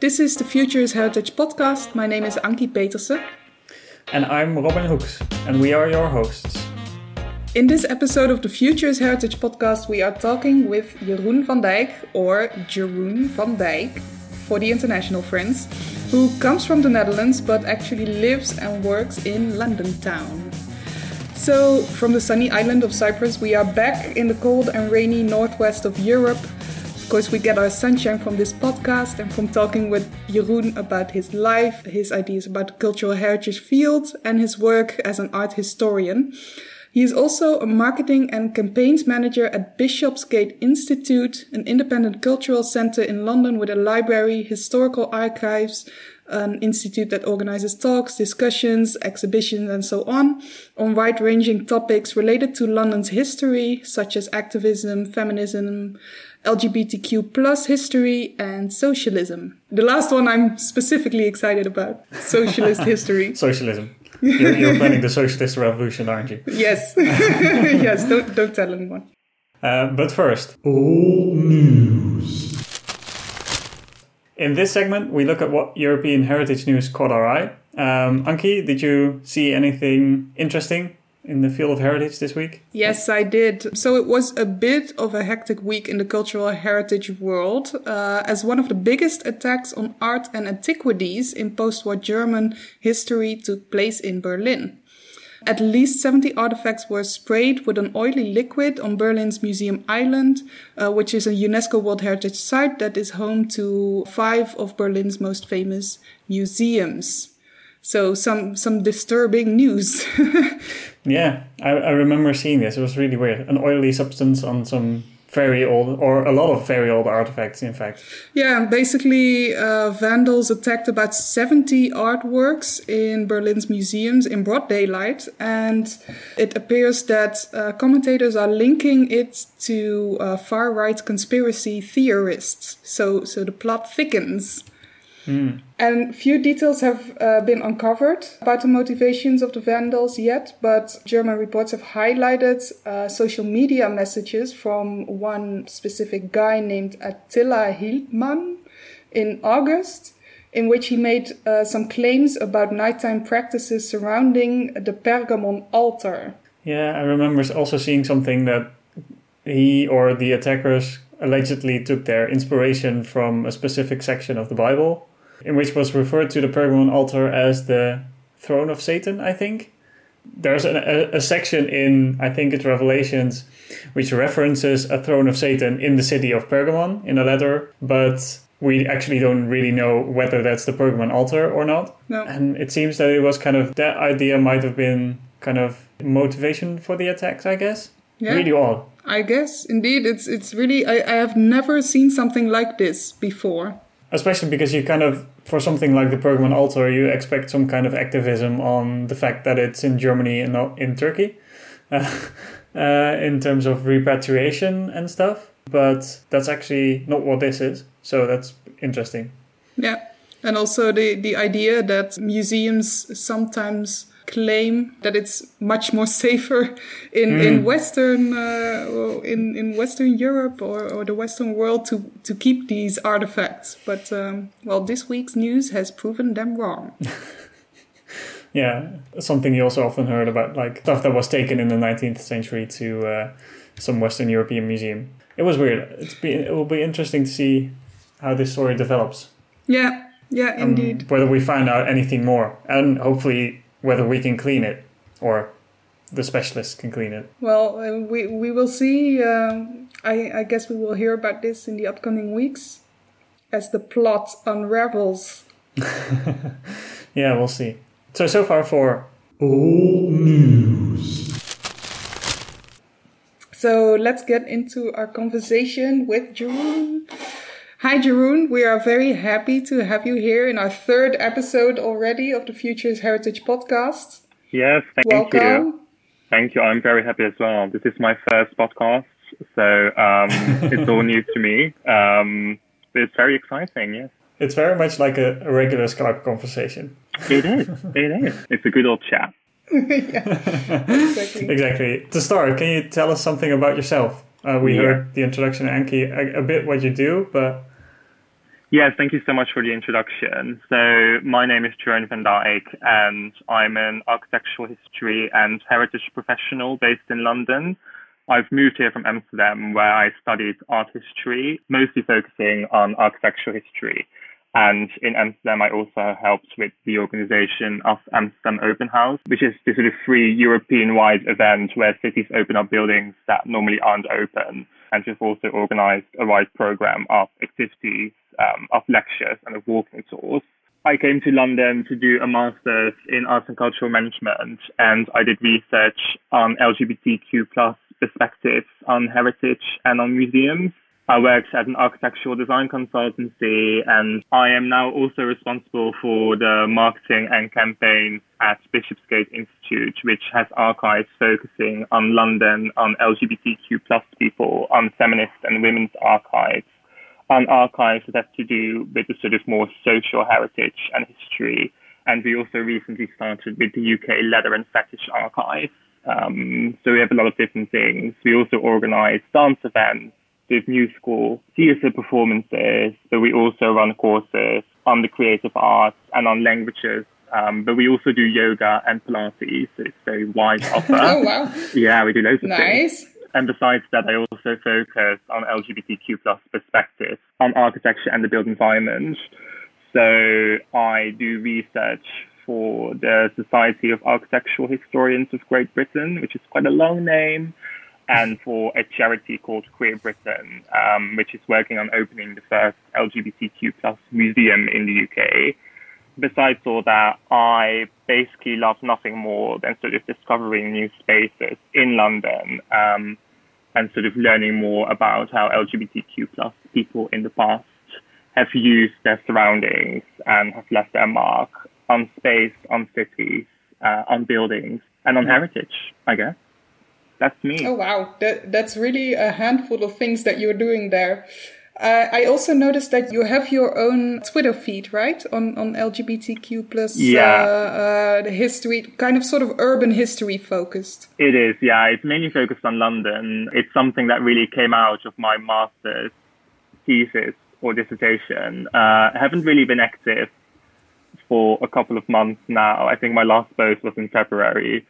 This is the Futures Heritage podcast. My name is Ankie Petersen. And I'm Robin Hoeks, and we are your hosts. In this episode of the Futures Heritage podcast, we are talking with Jeroen van Dijk, or Jeroen van Dijk for the international friends, who comes from the Netherlands but actually lives and works in London town. So, from the sunny island of Cyprus, we are back in the cold and rainy northwest of Europe. Of course, we get our sunshine from this podcast and from talking with Jeroen about his life, his ideas about cultural heritage field, and his work as an art historian. He is also a marketing and campaigns manager at Bishopsgate Institute, an independent cultural center in London with a library, historical archives, an institute that organizes talks, discussions, exhibitions, and so on on wide ranging topics related to London's history, such as activism, feminism, LGBTQ plus history, and socialism. The last one I'm specifically excited about socialist history. Socialism. You're, you're planning the socialist revolution, aren't you? Yes. yes, don't, don't tell anyone. Uh, but first, Old news. in this segment, we look at what European heritage news caught our eye. Um, Anki, did you see anything interesting in the field of heritage this week? Yes, I did. So it was a bit of a hectic week in the cultural heritage world, uh, as one of the biggest attacks on art and antiquities in post-war German history took place in Berlin. At least 70 artifacts were sprayed with an oily liquid on Berlin's Museum Island, uh, which is a UNESCO World Heritage Site that is home to five of Berlin's most famous museums. So some some disturbing news. Yeah, I, I remember seeing this. It was really weird. An oily substance on some very old, or a lot of very old artifacts, in fact. Yeah, basically, uh, vandals attacked about 70 artworks in Berlin's museums in broad daylight, and it appears that uh, commentators are linking it to uh, far right conspiracy theorists. So, so the plot thickens. And few details have uh, been uncovered about the motivations of the vandals yet, but German reports have highlighted uh, social media messages from one specific guy named Attila Hildmann in August, in which he made uh, some claims about nighttime practices surrounding the Pergamon altar. Yeah, I remember also seeing something that he or the attackers allegedly took their inspiration from a specific section of the Bible, in which was referred to the Pergamon altar as the throne of Satan, I think. There's a, a, a section in, I think it's Revelations, which references a throne of Satan in the city of Pergamon in a letter, but we actually don't really know whether that's the Pergamon altar or not. No. And it seems that it was kind of that idea might have been kind of motivation for the attacks, I guess. Yeah. Really odd. I guess indeed it's it's really I, I have never seen something like this before. Especially because you kind of, for something like the Pergamon altar, you expect some kind of activism on the fact that it's in Germany and not in Turkey, uh, uh, in terms of repatriation and stuff. But that's actually not what this is. So that's interesting. Yeah. And also the, the idea that museums sometimes claim that it's much more safer in, in Western uh, in, in Western Europe or, or the Western world to, to keep these artifacts. But um, well, this week's news has proven them wrong. Yeah, something you also often heard about, like stuff that was taken in the 19th century to uh, some Western European museum. It was weird. It's be, it will be interesting to see how this story develops. yeah, yeah, um, indeed. whether we find out anything more, and hopefully whether we can clean it or the specialists can clean it. Well, uh, we we will see. Um, I I guess we will hear about this in the upcoming weeks as the plot unravels. Yeah, we'll see. So so far for Old news. So let's get into our conversation with Jeroen. Hi, Jeroen. We are very happy to have you here in our third episode already of the Futures Heritage podcast. Yes, thank Welcome. you. Thank you. I'm very happy as well. This is my first podcast, so um, it's all new to me. Um, but it's very exciting. Yes, it's very much like a, a regular Skype conversation. it is. It is. It's a good old chat. Exactly. Exactly. To start, can you tell us something about yourself? Uh, we Yeah. heard the introduction, Anki, a, a bit what you do, but Yes, thank you so much for the introduction. So, my name is Jeroen van Dijk, and I'm an architectural history and heritage professional based in London. I've moved here from Amsterdam, where I studied art history, mostly focusing on architectural history. And in Amsterdam, I also helped with the organization of Amsterdam Open House, which is this sort of free European wide event where cities open up buildings that normally aren't open. And we've also organized a wide program of activities, um, of lectures, and of walking tours. I came to London to do a master's in arts and cultural management, and I did research on LGBTQ plus perspectives on heritage and on museums. I worked at an architectural design consultancy, and I am now also responsible for the marketing and campaigns at Bishopsgate Institute, which has archives focusing on London, on LGBTQ plus people, on feminist and women's archives, on archives that have to do with the sort of more social heritage and history. And we also recently started with the UK Leather and Fetish Archive. Um, so we have a lot of different things. We also organize dance events with new school theatre performances, but we also run courses on the creative arts and on languages. Um, but we also do yoga and Pilates, so it's very wide offer. oh wow! Yeah, we do loads of nice. things. And besides that, I also focus on LGBTQ plus perspectives on architecture and the built environment. So I do research for the Society of Architectural Historians of Great Britain, which is quite a long name and for a charity called Queer Britain, um, which is working on opening the first LGBTQ plus museum in the UK. Besides all that, I basically love nothing more than sort of discovering new spaces in London um, and sort of learning more about how LGBTQ plus people in the past have used their surroundings and have left their mark on space, on cities, uh, on buildings, and on heritage, I guess that's me. Oh wow, that that's really a handful of things that you're doing there. Uh, I also noticed that you have your own Twitter feed, right, on on LGBTQ plus yeah. uh, uh, the history, kind of sort of urban history focused. It is, yeah. It's mainly focused on London. It's something that really came out of my master's thesis or dissertation. Uh, I haven't really been active for a couple of months now. I think my last post was in February.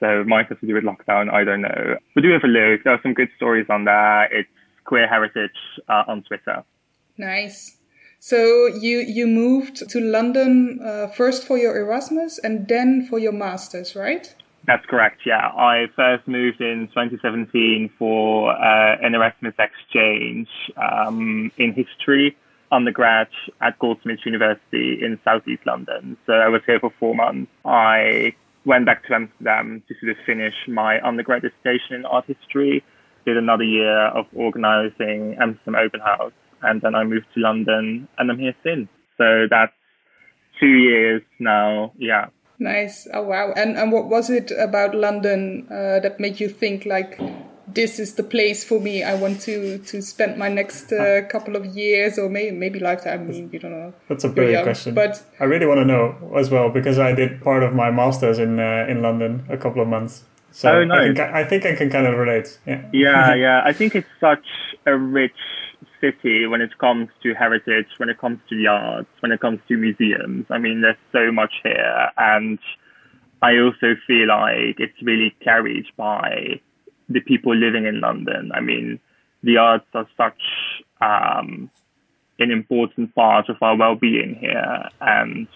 So it might have to do with lockdown. I don't know. But do have a look. There are some good stories on there. It's Queer Heritage uh, on Twitter. Nice. So you you moved to London uh, first for your Erasmus and then for your masters, right? That's correct. Yeah, I first moved in 2017 for uh, an Erasmus exchange um, in history undergrad at Goldsmiths University in Southeast London. So I was here for four months. I went back to Amsterdam to sort of finish my undergrad dissertation in art history, did another year of organizing Amsterdam Open House, and then I moved to London, and I'm here since. So that's two years now. Yeah. Nice. Oh wow. And and what was it about London uh, that made you think like this is the place for me. I want to to spend my next uh, couple of years or maybe maybe lifetime. I mean, you don't know. That's a brilliant question. But I really want to know as well because I did part of my masters in uh, in London a couple of months. So oh, nice. I, think I, I think I can kind of relate. Yeah. Yeah, yeah. I think it's such a rich city when it comes to heritage, when it comes to the arts, when it comes to museums. I mean, there's so much here, and I also feel like it's really carried by the people living in London. I mean, the arts are such um, an important part of our well-being here, and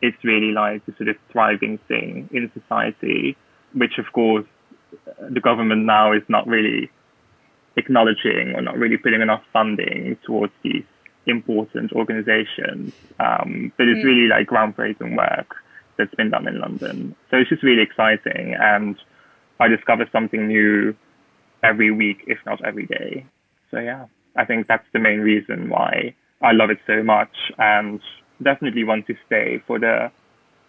it's really like a sort of thriving thing in society, which of course the government now is not really acknowledging or not really putting enough funding towards these important organizations. Um, but it's mm. really like groundbreaking work that's been done in London. So it's just really exciting and I discover something new every week, if not every day. So yeah, I think that's the main reason why I love it so much and definitely want to stay for the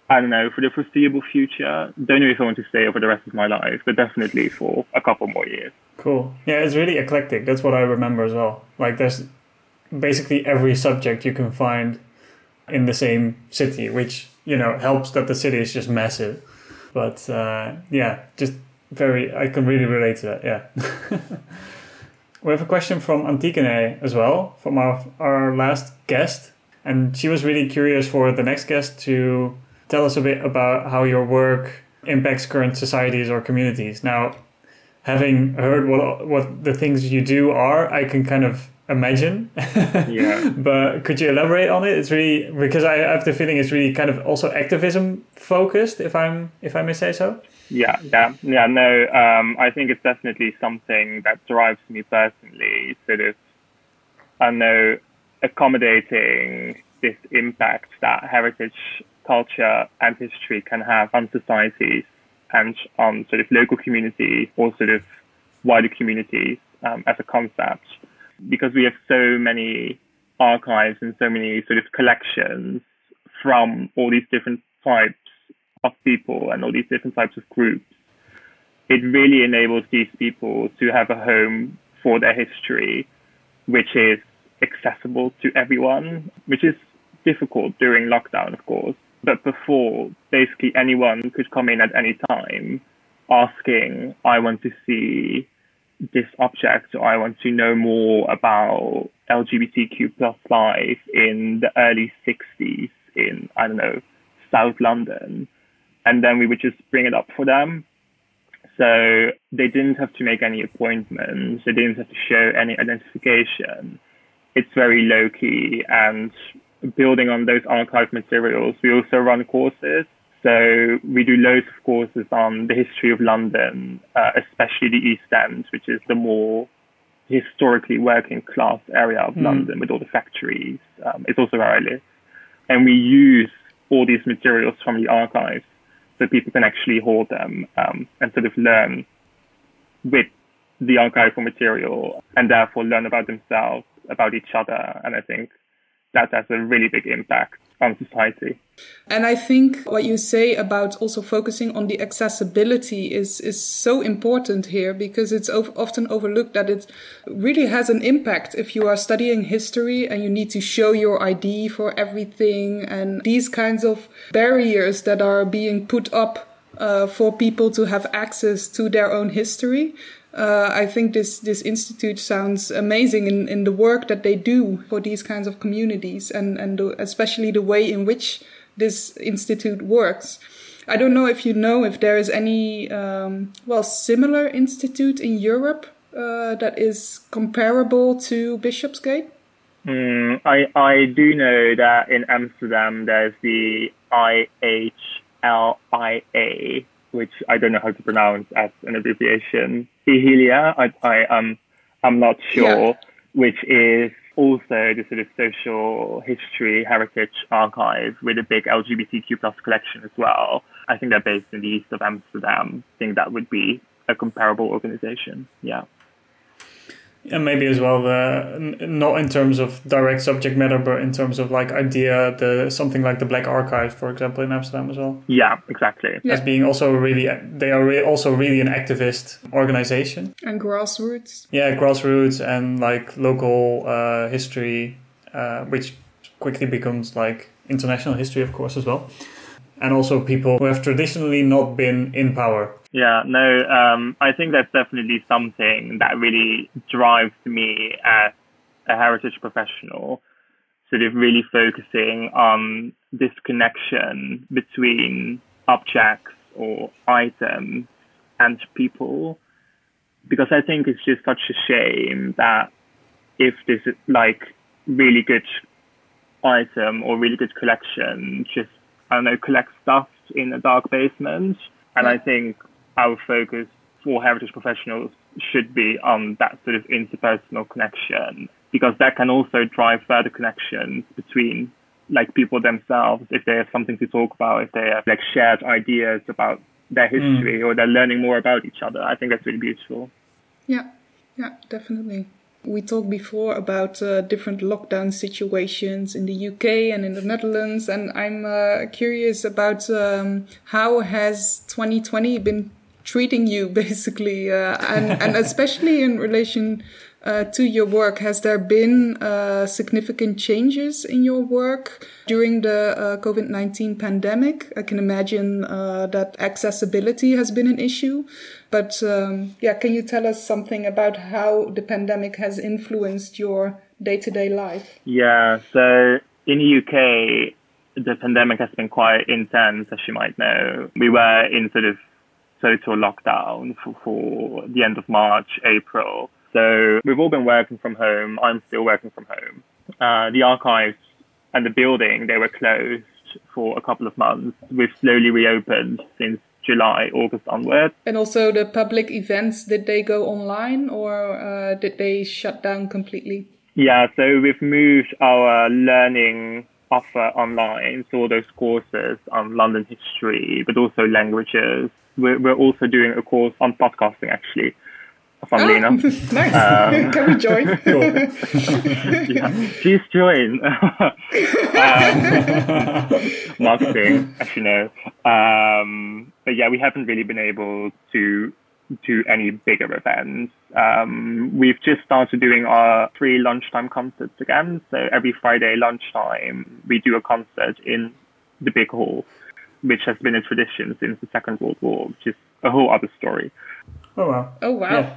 I don't know, for the foreseeable future. Don't know if I want to stay for the rest of my life, but definitely for a couple more years. Cool. Yeah, it's really eclectic. That's what I remember as well. Like there's basically every subject you can find in the same city, which, you know, helps that the city is just massive. But uh, yeah, just very i can really relate to that yeah we have a question from Antigone as well, from our, our last guest. And she was really curious for the next guest to tell us a bit about how your work impacts current societies or communities. Now, having heard what what the things you do are, I can kind of imagine. Yeah. but could you elaborate on it? It's really because I have the feeling it's really kind of also activism focused, if I'm if I may say so. Yeah, yeah, yeah. No, um, I think it's definitely something that drives me personally. Sort of, I know accommodating this impact that heritage, culture, and history can have on societies and on sort of local communities or sort of wider communities um, as a concept, because we have so many archives and so many sort of collections from all these different types of people and all these different types of groups, it really enables these people to have a home for their history, which is accessible to everyone, which is difficult during lockdown, of course. But before, basically anyone could come in at any time asking, I want to see this object or I want to know more about LGBTQ plus life in the early 60s in, I don't know, South London and then we would just bring it up for them. So they didn't have to make any appointments. They didn't have to show any identification. It's very low key and building on those archive materials, we also run courses. So we do loads of courses on the history of London, uh, especially the East End, which is the more historically working class area of mm. London with all the factories. Um, it's also where I live. And we use all these materials from the archives so people can actually hold them um, and sort of learn with the archival material and therefore learn about themselves, about each other. And I think that has a really big impact on society. And I think what you say about also focusing on the accessibility is, is so important here because it's often overlooked that it really has an impact if you are studying history and you need to show your ID for everything and these kinds of barriers that are being put up uh, for people to have access to their own history. Uh, I think this this institute sounds amazing in, in the work that they do for these kinds of communities and and the, especially the way in which this institute works. I don't know if you know if there is any um, well similar institute in Europe uh, that is comparable to Bishopsgate. Mm, I I do know that in Amsterdam there's the IHLIA, which I don't know how to pronounce as an abbreviation. IHLIA, I I um I'm not sure, yeah. which is also the sort of social history heritage archive with a big LGBTQ plus collection as well. I think they're based in the east of Amsterdam. I think that would be a comparable organization. Yeah and maybe as well the not in terms of direct subject matter but in terms of like idea the something like the black archive for example in amsterdam as well. Yeah exactly. As being also really they are re- also really an activist organization. And grassroots. Yeah grassroots and like local uh, history uh, which quickly becomes like international history of course as well. And also people who have traditionally not been in power yeah, no, um, I think that's definitely something that really drives me as a heritage professional, sort of really focusing on this connection between objects or items and people. Because I think it's just such a shame that if this like really good item or really good collection just I don't know collects stuff in a dark basement. And I think our focus for heritage professionals should be on that sort of interpersonal connection because that can also drive further connections between like people themselves if they have something to talk about if they have like shared ideas about their hmm. history mm. or they're learning more about each other i think that's really beautiful yeah yeah definitely we talked before about uh, different lockdown situations in the UK and in the Netherlands, and I'm uh, curious about um, how has 2020 been treating you basically uh, and, and especially in relation uh, to your work. Has there been uh, significant changes in your work during the uh, COVID 19 pandemic? I can imagine uh, that accessibility has been an issue. But um, yeah, can you tell us something about how the pandemic has influenced your day to day life? Yeah, so in the UK, the pandemic has been quite intense, as you might know. We were in sort of total lockdown for, for the end of March, April. So we've all been working from home. I'm still working from home. Uh, the archives and the building, they were closed for a couple of months. We've slowly reopened since July, August onwards. And also the public events, did they go online or uh, did they shut down completely? Yeah, so we've moved our learning offer online, so all those courses on London history, but also languages. We're, we're also doing a course on podcasting, actually. Funnily Ah, enough. nice. Um, can we join? yeah, please join. um, marketing, as you know. Um, but yeah, we haven't really been able to do any bigger events. Um, we've just started doing our free lunchtime concerts again. So every Friday lunchtime, we do a concert in the big hall, which has been a tradition since the Second World War, which is a whole other story. Oh wow. Oh, wow. Yeah.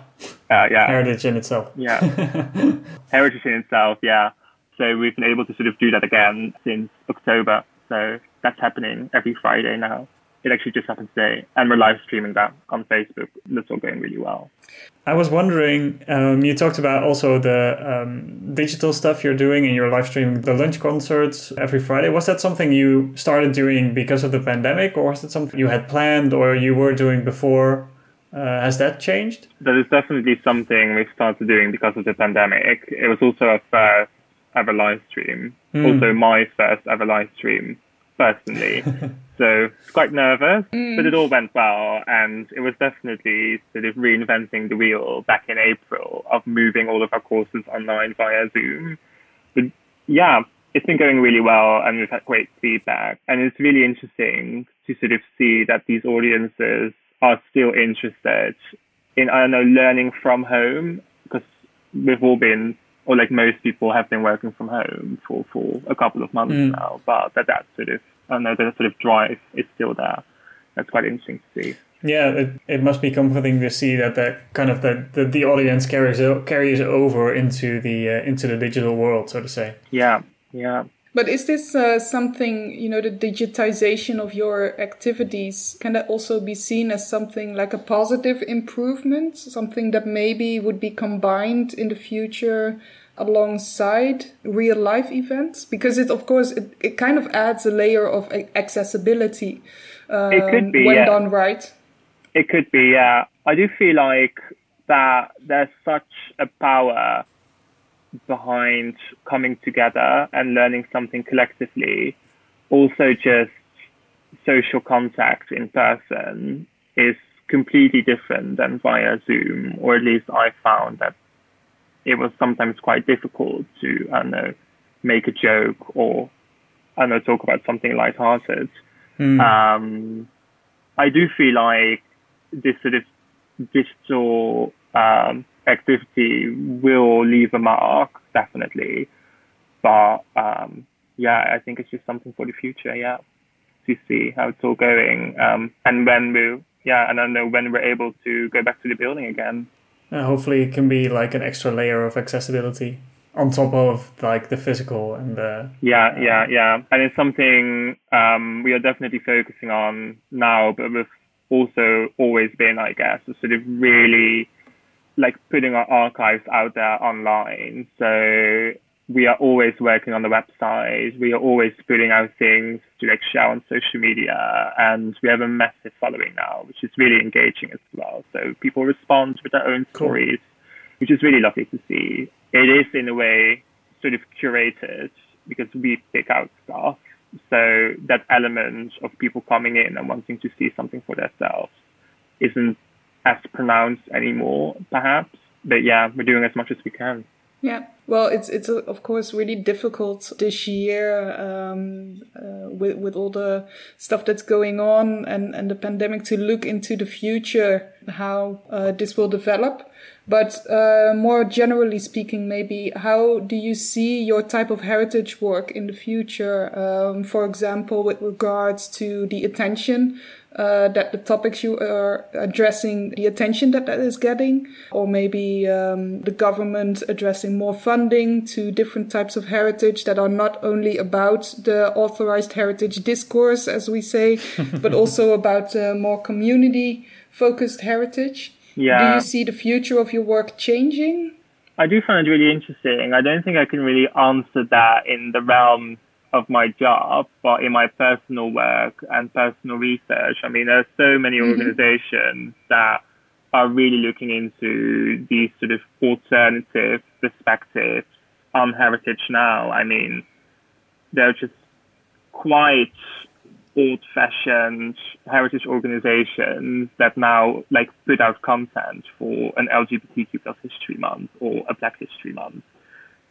Uh, yeah, Heritage in itself. yeah. Heritage in itself, yeah. So we've been able to sort of do that again since October. So that's happening every Friday now. It actually just happened today, and we're live streaming that on Facebook. That's all going really well. I was wondering, um, you talked about also the um, digital stuff you're doing and you're live streaming the lunch concerts every Friday. Was that something you started doing because of the pandemic, or was it something you had planned or you were doing before? Uh, has that changed? That is definitely something we started doing because of the pandemic. It was also our first ever live stream, also my first ever live stream personally. so it's quite nervous, but it mm. all went well. And it was definitely sort of reinventing the wheel back in April of moving all of our courses online via Zoom. But yeah, it's been going really well and we've had great feedback. And it's really interesting to sort of see that these audiences are still interested in, I don't know, learning from home because we've all been, or like most people have been working from home for, for a couple of months mm. now, but that, that sort of, I don't know, that sort of drive is still there. That's quite interesting to see. Yeah, it, it must be comforting to see that that kind of the, the, the audience carries carries over into the uh, into the digital world, so to say. Yeah, yeah. But is this uh, something, you know, the digitization of your activities, can that also be seen as something like a positive improvement? Something that maybe would be combined in the future alongside real life events? Because it, of course, it, it kind of adds a layer of accessibility um, It could be, when yeah. done right. It could be, yeah. I do feel like that there's such a power behind coming together and learning something collectively. Also, just social contact in person is completely different than via Zoom, or at least I found that it was sometimes quite difficult to, I don't know, make a joke or, I don't know, talk about something lighthearted. Um, I do feel like this sort of digital um, activity will leave a mark, definitely. But um, yeah, I think it's just something for the future. Yeah, to see how it's all going, um, and when we, yeah, and I don't know when we're able to go back to the building again. Uh, hopefully, it can be like an extra layer of accessibility on top of like the physical and the Yeah, yeah, yeah. And it's something um, we are definitely focusing on now, but we've also always been, I guess, sort of really like putting our archives out there online. So we are always working on the website. We are always putting out things to like share on social media, and we have a massive following now, which is really engaging as well. So people respond with their own Cool. stories, which is really lovely to see. It is in a way sort of curated because we pick out stuff. So that element of people coming in and wanting to see something for themselves isn't as pronounced anymore, perhaps. But yeah, we're doing as much as we can. Yeah, well, it's it's uh, of course really difficult this year um, uh, with with all the stuff that's going on and and the pandemic to look into the future how uh, this will develop. But uh, more generally speaking, maybe how do you see your type of heritage work in the future? Um, for example, with regards to the attention uh, that the topics you are addressing, the attention that that is getting, or maybe um, the government addressing more funding to different types of heritage that are not only about the authorized heritage discourse, as we say, but also about uh, more community focused heritage. Yeah. Do you see the future of your work changing? I do find it really interesting. I don't think I can really answer that in the realm of my job, but in my personal work and personal research. I mean, there are so many Mm-hmm. organizations that are really looking into these sort of alternative perspectives on heritage now. I mean, they're just quite old-fashioned heritage organizations that now like put out content for an LGBTQ plus history month or a Black History Month,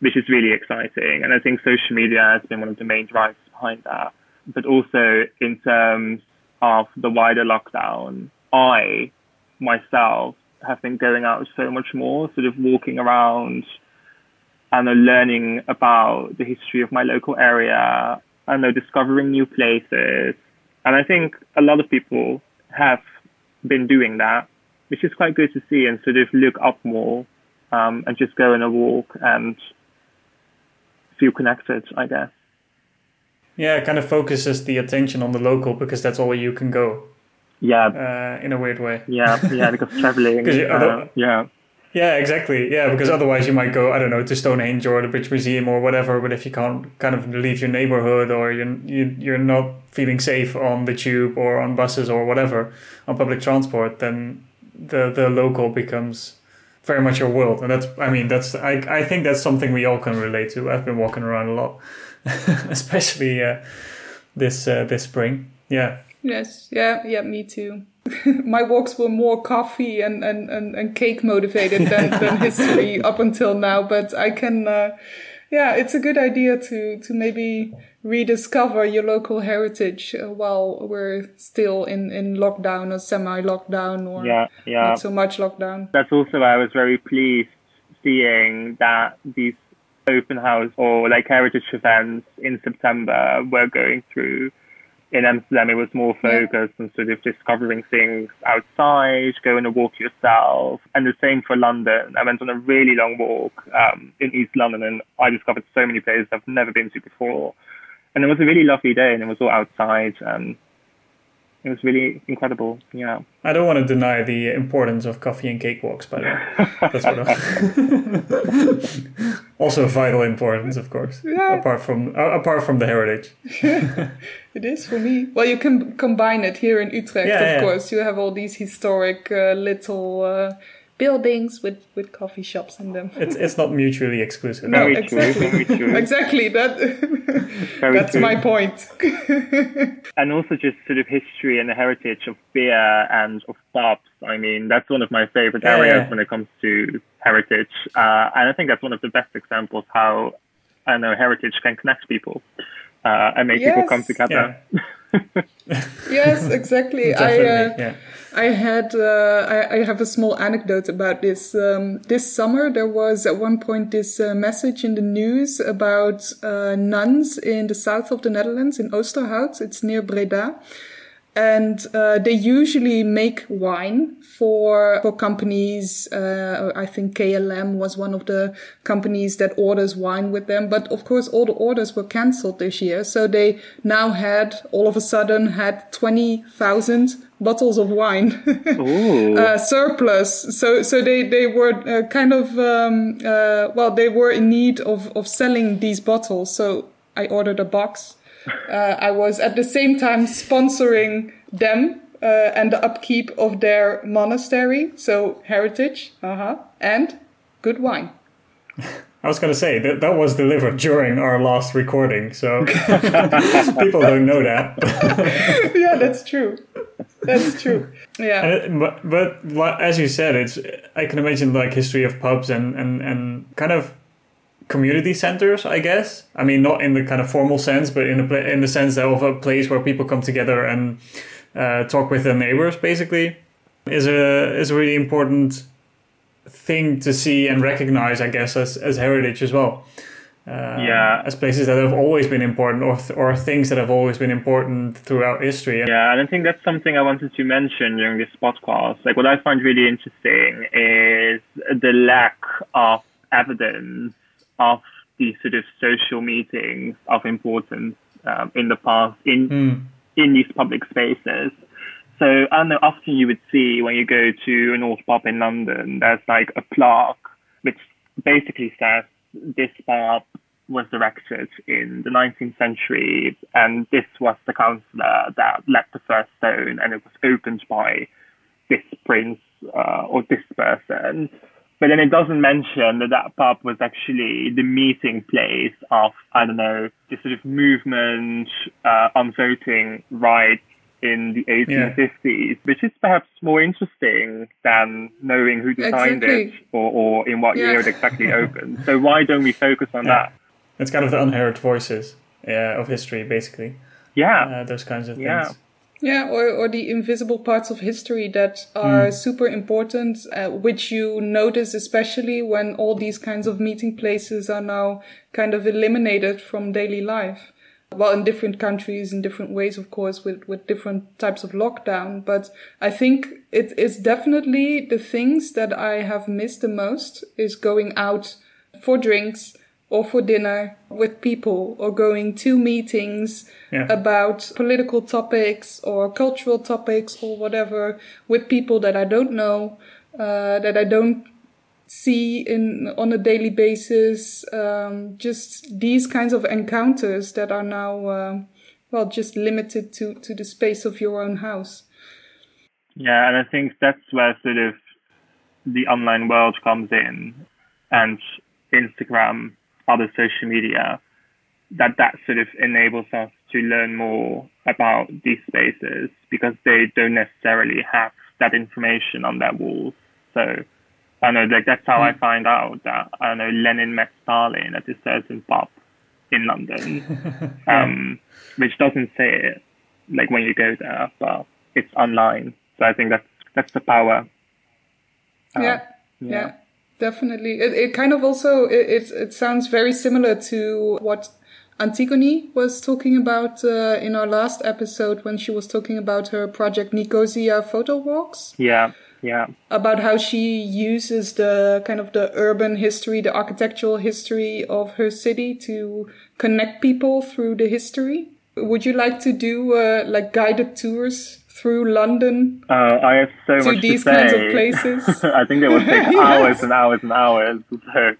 which is really exciting. And I think social media has been one of the main drivers behind that. But also in terms of the wider lockdown, I myself have been going out so much more, sort of walking around and learning about the history of my local area and discovering new places. And I think a lot of people have been doing that, which is quite good to see and sort of look up more um, and just go on a walk and feel connected, I guess. Yeah, it kind of focuses the attention on the local because that's all you can go Yeah, uh, in a weird way. yeah, yeah, because traveling. uh, yeah. Yeah, exactly. Yeah, because otherwise you might go, I don't know, to Stonehenge or the British Museum or whatever. But if you can't kind of leave your neighborhood or you're, you, you're not feeling safe on the tube or on buses or whatever, on public transport, then the, the local becomes very much your world. And that's, I mean, that's, I, I think that's something we all can relate to. I've been walking around a lot, especially uh, this, uh, this spring. Yeah. Yes, yeah, yeah, me too. My walks were more coffee and, and, and, and cake motivated than, than history up until now, but I can, uh, yeah, it's a good idea to, to maybe rediscover your local heritage uh, while we're still in, in lockdown or semi lockdown or Yeah, yeah. not so much lockdown. that's also why I was very pleased seeing that these open house or like heritage events in September were going through. In Amsterdam, it was more Yeah. focused on sort of discovering things outside, going a walk yourself, and the same for London. I went on a really long walk um, in East London, and I discovered so many places I've never been to before. And it was a really lovely day, and it was all outside, and it was really incredible. Yeah. I don't want to deny the importance of coffee and cake walks, by the way. That's what I'm... also vital importance, of course. Yeah. Apart from uh, apart from the heritage. It is for me. Well, you can combine it here in Utrecht, Yeah, of yeah. course. You have all these historic uh, little uh, buildings with, with coffee shops in them. It's it's not mutually exclusive. No, Very true, exactly. very true. exactly. That Very that's true. my point. and also just sort of history and the heritage of beer and of pubs. I mean, that's one of my favorite Yeah, areas yeah. when it comes to heritage. Uh, and I think that's one of the best examples how I know heritage can connect people uh, and make people come together. yes, exactly. I uh, yeah. I had uh, I, I have a small anecdote about this. Um, this summer there was at one point this uh, message in the news about uh, nuns in the south of the Netherlands in Oosterhout. It's near Breda. And uh, they usually make wine for for companies. Uh, I think KLM was one of the companies that orders wine with them. But of course, all the orders were cancelled this year. So they now had all of a sudden had twenty thousand bottles of wine uh, surplus. So so they they were uh, kind of um, uh, well they were in need of of selling these bottles. So I ordered a box. Uh, I was at the same time sponsoring them uh, and the upkeep of their monastery. So heritage, uh-huh, and good wine. I was going to say that that was delivered during our last recording, so people don't know that. yeah, that's true. That's true. Yeah. And it, but, but as you said, it's I can imagine like history of pubs and, and, and kind of community centers. I guess I mean not in the kind of formal sense, but in the in the sense of a place where people come together and uh, talk with their neighbors. Basically, is a is a really important thing to see and recognize, I guess, as, as heritage as well. Uh, Yeah. As places that have always been important or, th- or things that have always been important throughout history. Yeah, and I think that's something I wanted to mention during this podcast. Like, what I find really interesting is the lack of evidence of these sort of social meetings of importance um, in the past in Hmm. in these public spaces. So I know often you would see when you go to an old pub in London, there's like a plaque which basically says this pub was erected in the 19th century, and this was the councillor that let the first stone, and it was opened by this prince uh, or this person. But then it doesn't mention that that pub was actually the meeting place of, I don't know, this sort of movement uh, on voting rights in the 1850s, which is perhaps more interesting than knowing who designed it or, or in what year it exactly opened. So why don't we focus on Yeah. that? It's kind of the unheard voices uh, of history, basically. Yeah. Uh, those kinds of Yeah. things. Yeah, or, or the invisible parts of history that are super important, uh, which you notice especially when all these kinds of meeting places are now kind of eliminated from daily life. Well, in different countries, in different ways, of course, with, with different types of lockdown. But I think it is definitely the things that I have missed the most is going out for drinks or for dinner with people or going to meetings Yeah. about political topics or cultural topics or whatever with people that I don't know, uh, that I don't see in on a daily basis. Um, just these kinds of encounters that are now, um well, just limited to to the space of your own house. Yeah, and I think that's where sort of the online world comes in and Instagram, other social media, that that sort of enables us to learn more about these spaces because they don't necessarily have that information on their walls. So I know like that's how I find out that I know Lenin met Stalin at a certain pub in London. um, which doesn't say it like when you go there, but it's online. So I think that's that's the power. Uh, yeah, yeah, definitely. It, it kind of also it, it it sounds very similar to what Antigone was talking about uh, in our last episode when she was talking about her project Nicosia photo walks. Yeah, yeah, about how she uses the kind of the urban history, the architectural history of her city to connect people through the history. Would you like to do uh, like guided tours through London uh, I have so to much these to say. kinds of places? I think they would take Yes. hours and hours and hours. So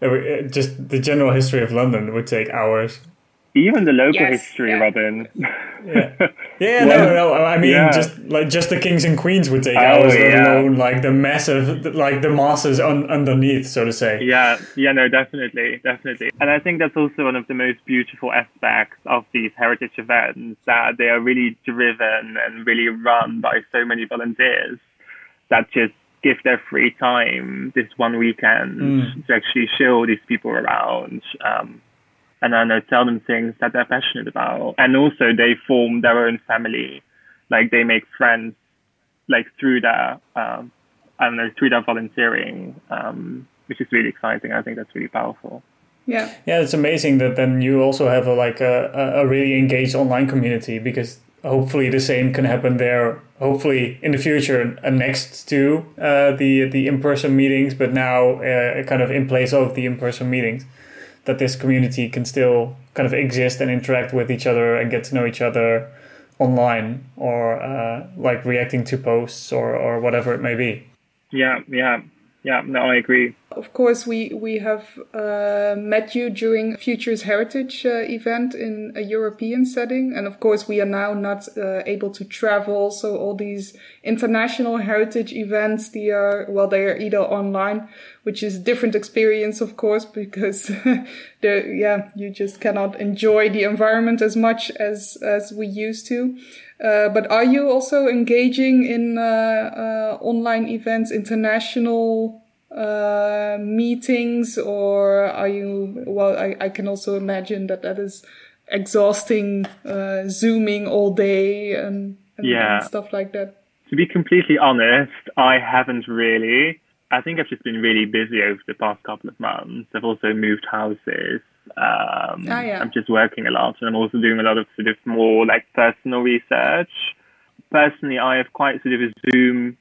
It would- it- Just the general history of London would take hours. Even the local Yes, history, yeah. Robin. Yeah, yeah, Well, no, no. I mean, yeah. just like just the kings and queens would take Oh, hours, let yeah. alone like the massive, like the masses un- underneath, so to say. Yeah, yeah, no, definitely, definitely. And I think that's also one of the most beautiful aspects of these heritage events that they are really driven and really run by so many volunteers that just give their free time this one weekend Mm. to actually show these people around. Um, and I know tell them things that they're passionate about. And also they form their own family. Like they make friends like through their um, I don't know, through their volunteering, um, which is really exciting. I think that's really powerful. yeah, Yeah, it's amazing that then you also have a like a, a a really engaged online community because hopefully the same can happen there. Hopefully in the future, uh, next to uh, the the in person meetings, but now uh, kind of in place of the in person meetings, that this community can still kind of exist and interact with each other and get to know each other online or uh, like reacting to posts or or whatever it may be. Yeah, yeah, yeah. No, I agree. Of course, we we have uh, met you during Futures Heritage uh, event in a European setting, and of course, we are now not uh, able to travel. So all these international heritage events, they are well, they are either online, which is a different experience, of course, because the yeah, you just cannot enjoy the environment as much as as we used to. Uh, but are you also engaging in uh, uh, online events, international uh, meetings, or are you? Well, I, I can also imagine that that is exhausting, uh, zooming all day and, and, Yeah. and stuff like that. To be completely honest, I haven't really. I think I've just been really busy over the past couple of months. I've also moved houses. Um, Ah, yeah. I'm just working a lot, and I'm also doing a lot of sort of more like personal research. Personally, I have quite sort of a Zoom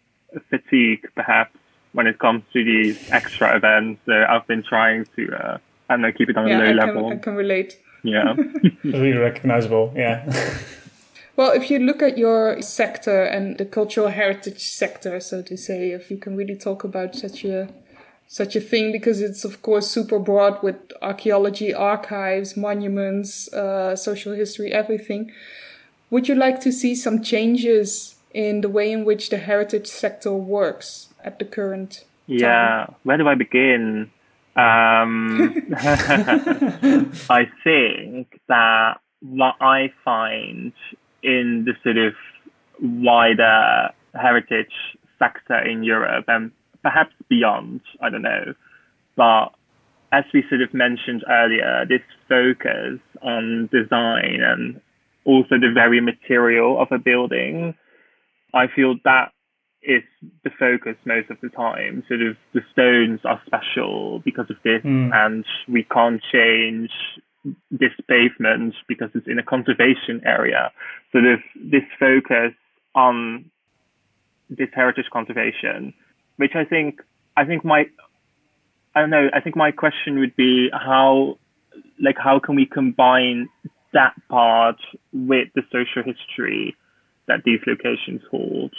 fatigue, perhaps, when it comes to these extra events. So I've been trying to, uh, I don't know, keep it on Yeah, a low I can, level. I can relate. Yeah. Really recognizable. Yeah. Well, if you look at your sector and the cultural heritage sector, so to say, if you can really talk about such a such a thing, because it's of course super broad with archaeology, archives, monuments, uh, social history, everything. Would you like to see some changes in the way in which the heritage sector works at the current? Yeah, where do I begin? Um, I think that what I find in the sort of wider heritage sector in Europe and perhaps beyond, I don't know, but as we sort of mentioned earlier, this focus on design and also the very material of a building, I feel that is the focus most of the time. Sort of the stones are special because of this, Mm. and we can't change this pavement because it's in a conservation area. Sort of this focus on this heritage conservation, which I think I think my I don't know. I think my question would be how, like, how can we combine that part with the social history that these locations hold,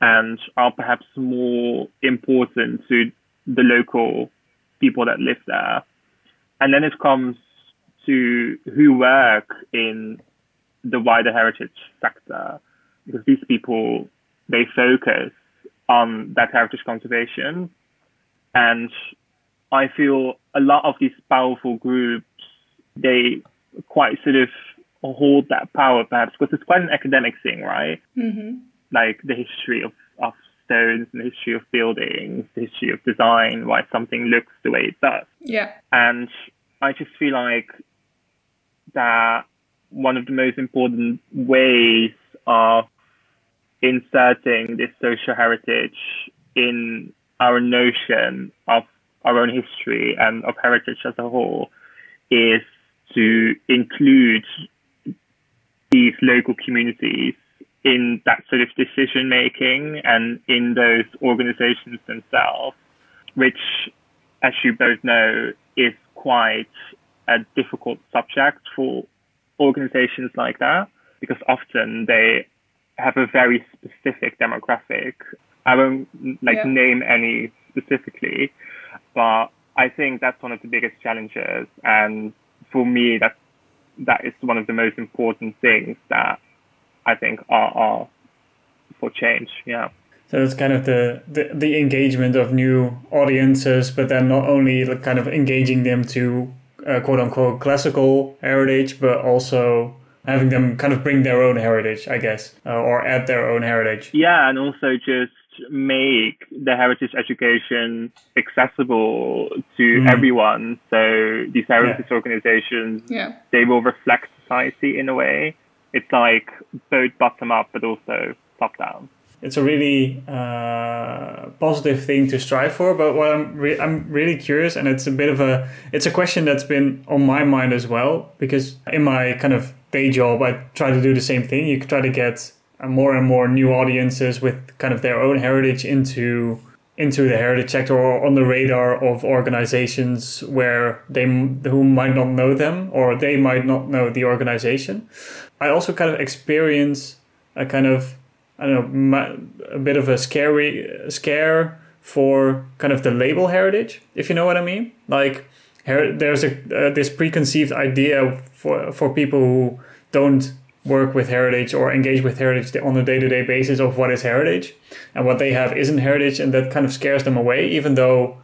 and are perhaps more important to the local people that live there. And then it comes to who work in the wider heritage sector, because these people they focus on that heritage conservation, and I feel a lot of these powerful groups, they quite sort of hold that power perhaps because it's quite an academic thing, right? Mm-hmm. Like the history of, of stones and the history of buildings, the history of design, why something looks the way it does. Yeah. And I just feel like that one of the most important ways of inserting this social heritage in our notion of our own history and of heritage as a whole is to include these local communities in that sort of decision making and in those organizations themselves, which, as you both know, is quite a difficult subject for organizations like that because often they have a very specific demographic. I won't like Yeah. name any specifically, but I think that's one of the biggest challenges. And for me, that that is one of the most important things that I think are, are for change. Yeah. So it's kind of the, the, the engagement of new audiences, but then not only like kind of engaging them to uh, quote unquote classical heritage, but also having them kind of bring their own heritage, I guess, uh, or add their own heritage. Yeah, and also just make the heritage education accessible to Mm. everyone. So these heritage organizations, Yeah. they will reflect society in a way. It's like both bottom up, but also top down. It's a really uh, positive thing to strive for. But what I'm re- I'm really curious, and it's a bit of a it's a question that's been on my mind as well because in my kind of day job, I try to do the same thing. You try to get uh, more and more new audiences with kind of their own heritage into into the heritage sector or on the radar of organizations where they who might not know them or they might not know the organization. I also kind of experience a kind of I don't know a bit of a scary scare for kind of the label heritage, if you know what I mean. Like her- there's a uh, this preconceived idea for for people who don't work with heritage or engage with heritage on a day-to-day basis of what is heritage and what they have isn't heritage and that kind of scares them away even though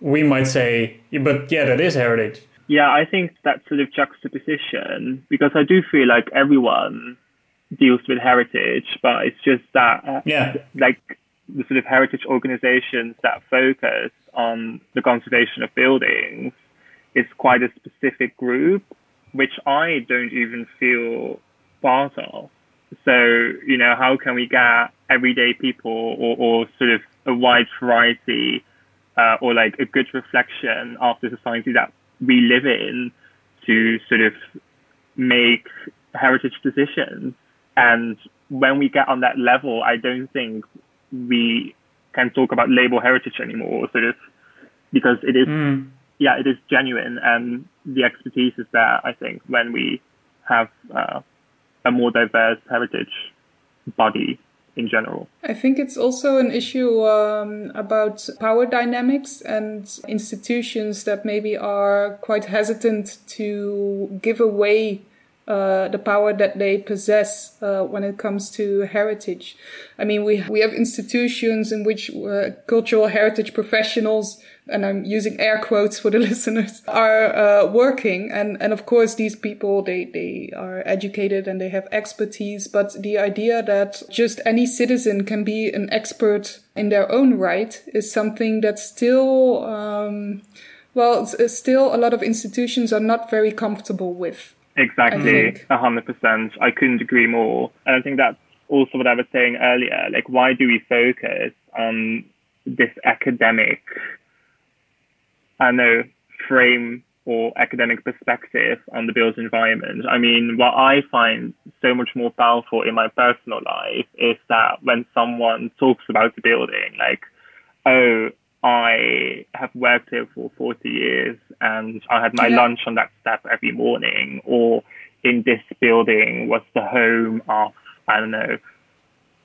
we might say "Yeah, but yeah that is heritage Yeah, I think that sort of juxtaposition, because I do feel like everyone deals with heritage, but it's just that, uh, Yeah. like the sort of heritage organizations that focus on the conservation of buildings is quite a specific group, which I don't even feel part of. So, you know, how can we get everyday people or, or sort of a wide variety uh, or like a good reflection of the society that we live in to sort of make heritage decisions? And when we get on that level, I don't think we can talk about label heritage anymore, sort of, because it is, Mm. yeah, it is genuine and the expertise is there, I think, when we have uh, a more diverse heritage body in general. I think it's also an issue um, about power dynamics and institutions that maybe are quite hesitant to give away uh, the power that they possess uh, when it comes to heritage. I mean, we we have institutions in which uh, cultural heritage professionals, and I'm using air quotes for the listeners, are uh, working, and and of course these people they they are educated and they have expertise, but the idea that just any citizen can be an expert in their own right is something that still. Um, well, still a lot of institutions are not very comfortable with. Exactly, a hundred percent. I couldn't agree more. And I think that's also what I was saying earlier. Like, why do we focus on this academic, I don't know, frame or academic perspective on the built environment? I mean, what I find so much more powerful in my personal life is that when someone talks about the building, like, oh, I have worked here for 40 years and I had my Yeah. lunch on that step every morning, or in this building was the home of, I don't know,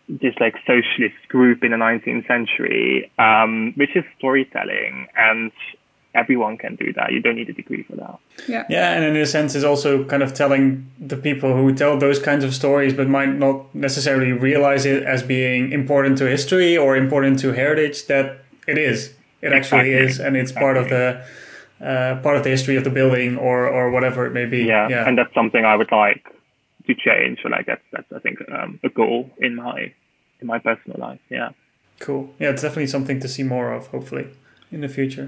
this like socialist group in the 19th century, um, which is storytelling and everyone can do that. You don't need a degree for that. Yeah. Yeah, and in a sense, it's also kind of telling the people who tell those kinds of stories, but might not necessarily realize it as being important to history or important to heritage. That it is. It actually Exactly. is, and it's part of the uh, part of the history of the building or or whatever it may be. Yeah, yeah. and that's something I would like to change. So like that's that's I think um, a goal in my in my personal life. Yeah. cool. Yeah, it's definitely something to see more of. Hopefully, in the future.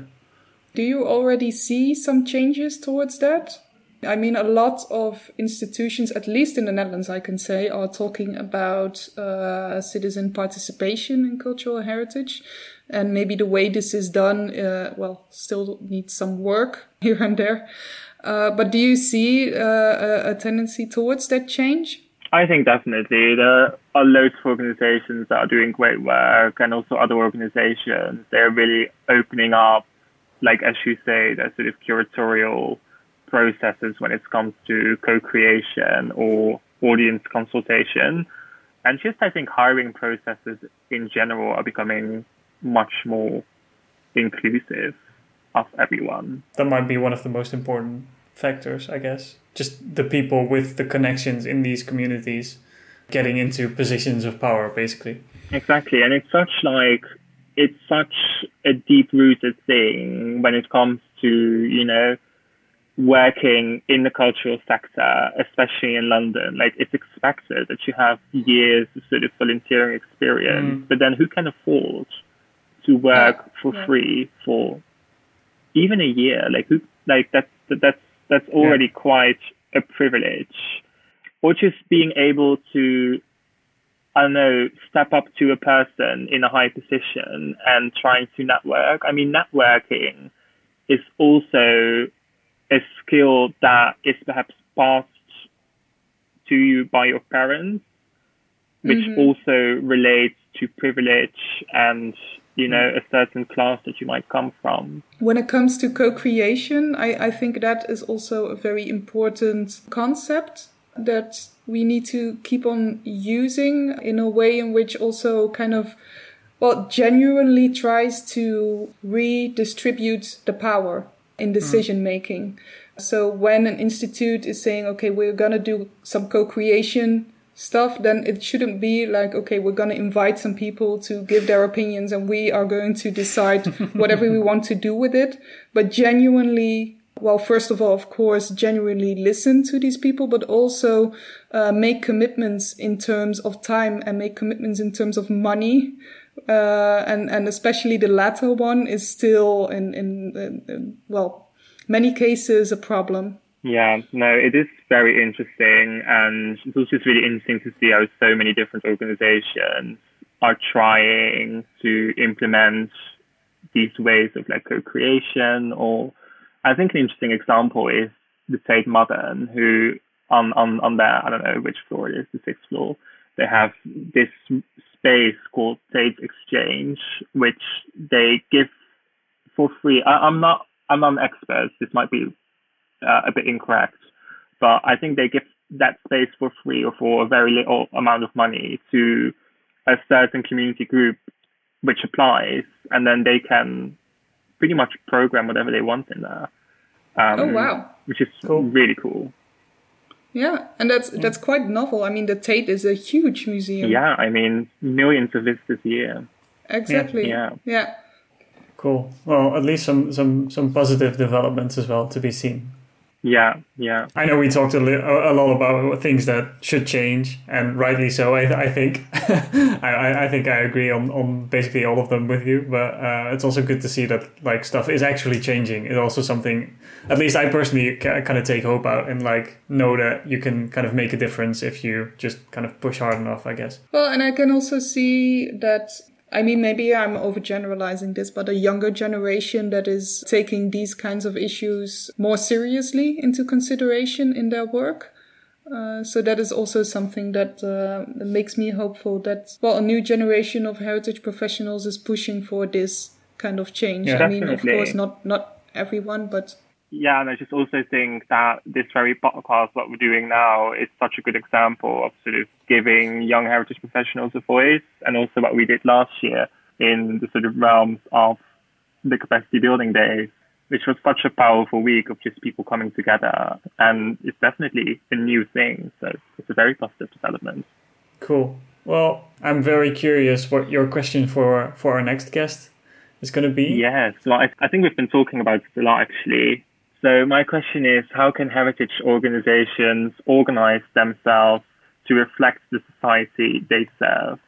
Do you already see some changes towards that? I mean, a lot of institutions, at least in the Netherlands, I can say, are talking about uh, citizen participation in cultural heritage. And maybe the way this is done, uh, well, still needs some work here and there. Uh, but do you see uh, a, a tendency towards that change? I think definitely there are loads of organizations that are doing great work, and also other organizations. They're really opening up, like as you say, their sort of curatorial processes when it comes to co-creation or audience consultation, and just I think hiring processes in general are becoming much more inclusive of everyone. That might be one of the most important factors, I guess. Just the people with the connections in these communities getting into positions of power, basically. Exactly, and it's such like it's such a deep rooted thing when it comes to you know working in the cultural sector, especially in London. Like it's expected that you have years of sort of volunteering experience, Mm. but then who can afford to work Yeah, for yeah. free for even a year? Like who? Like that's that's that's already quite a privilege, or just being able to I don't know, step up to a person in a high position and trying to network. I mean, networking is also a skill that is perhaps passed to you by your parents, which Mhm. also relates to privilege and, you know, a certain class that you might come from. When it comes to co-creation, I, I think that is also a very important concept that we need to keep on using in a way in which also kind of well genuinely tries to redistribute the power in hmm. decision making. So when an institute is saying, okay, we're gonna do some co-creation stuff, then it shouldn't be like, okay, we're gonna invite some people to give their opinions and we are going to decide whatever we want to do with it. But genuinely, well, first of all, of course, genuinely listen to these people, but also uh, make commitments in terms of time and make commitments in terms of money. Uh, and, and especially the latter one is still in, in, in, in well, many cases a problem. Yeah, no, it is very interesting, and it's also just really interesting to see how so many different organizations are trying to implement these ways of like co-creation. Or I think an interesting example is the Tate Modern, who on on on their I don't know which floor it is, the sixth floor, they have this space called Tate Exchange, which they give for free. I, I'm not I'm not an expert. This might be uh, a bit incorrect, but I think they give that space for free or for a very little amount of money to a certain community group which applies, and then they can pretty much program whatever they want in there. Um, Oh, wow. Which is Cool. really cool. Yeah, and that's that's quite novel. I mean, the Tate is a huge museum. Yeah, I mean, millions of visitors a year. exactly. Yeah. yeah. Cool. Well, at least some some some positive developments as well to be seen. Yeah, yeah. I know we talked a, li- a lot about things that should change, and rightly so. I, I think I, I- I think I agree on, on basically all of them with you. But uh, it's also good to see that like stuff is actually changing. It's also something, at least I personally ca- kind of take hope out and like know that you can kind of make a difference if you just kind of push hard enough. I guess. Well, and I can also see that. I mean, maybe I'm overgeneralizing this, but a younger generation that is taking these kinds of issues more seriously into consideration in their work. Uh, so that is also something that uh, makes me hopeful that well, a new generation of heritage professionals is pushing for this kind of change. Yeah, I mean, of course, not not everyone, but Yeah, and I just also think that this very podcast, what we're doing now, is such a good example of sort of giving young heritage professionals a voice, and also what we did last year in the sort of realms of the capacity building days, which was such a powerful week of just people coming together, and it's definitely a new thing. So it's a very positive development. Cool. Well, I'm very curious what your question for for our next guest is going to be. Yes, well, I, I think we've been talking about this a lot actually. So my question is, how can heritage organizations organize themselves to reflect the society they serve?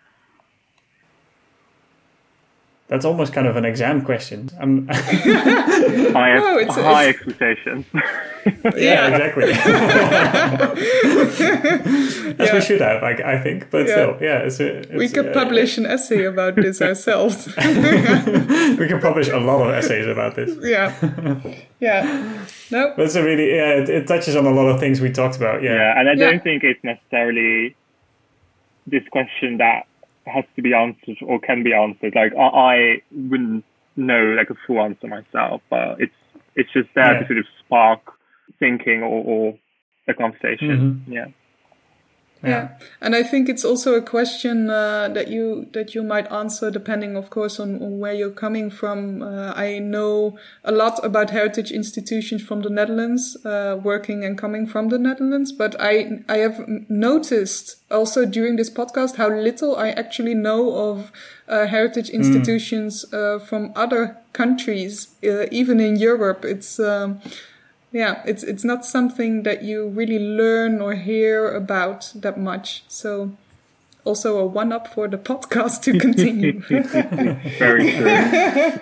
That's almost kind of an exam question. I'm, I have Oh, it's- high it's- expectations. yeah, exactly. As Yeah. we should have, I, I think. But Yeah. still, yeah, it's, it's we could uh, publish an essay about this ourselves. we could publish a lot of essays about this. yeah, yeah. No, But it's a really, yeah, it, it touches on a lot of things we talked about. Yeah, yeah, and I Yeah. don't think it's necessarily this question that has to be answered or can be answered. Like I, I wouldn't know like a full answer myself, but it's it's just there Yeah. to sort of spark thinking or, or a conversation. Mm-hmm. Yeah. Yeah. and I think it's also a question uh, that you that you might answer depending, of course, on, on where you're coming from. Uh, I know a lot about heritage institutions from the Netherlands, uh, working and coming from the Netherlands, but I I have noticed also during this podcast how little I actually know of uh, heritage institutions uh, from other countries, uh, even in Europe. It's um, yeah, it's it's not something that you really learn or hear about that much. So also a one up for the podcast to continue. Very true.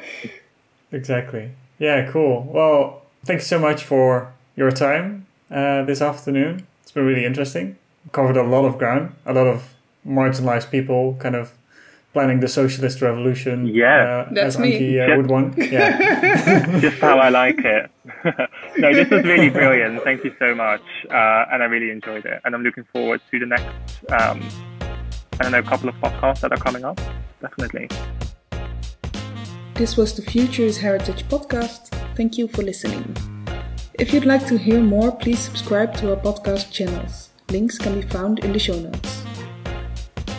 exactly. Yeah, cool. Well, thanks so much for your time uh, this afternoon. It's been really interesting. Covered a lot of ground, a lot of marginalized people, kind of planning the socialist revolution. Yeah. uh, That's as me. Anki uh, Yeah. would want. Yeah. just how I like it. no, this was really brilliant. Thank you so much, uh, and I really enjoyed it. And I'm looking forward to the next, um, I don't know, couple of podcasts that are coming up. Definitely. This was the Futures Heritage podcast. Thank you for listening. If you'd like to hear more, please subscribe to our podcast channels. Links can be found in the show notes.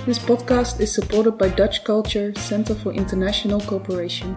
This podcast is supported by Dutch Culture Center for International Cooperation.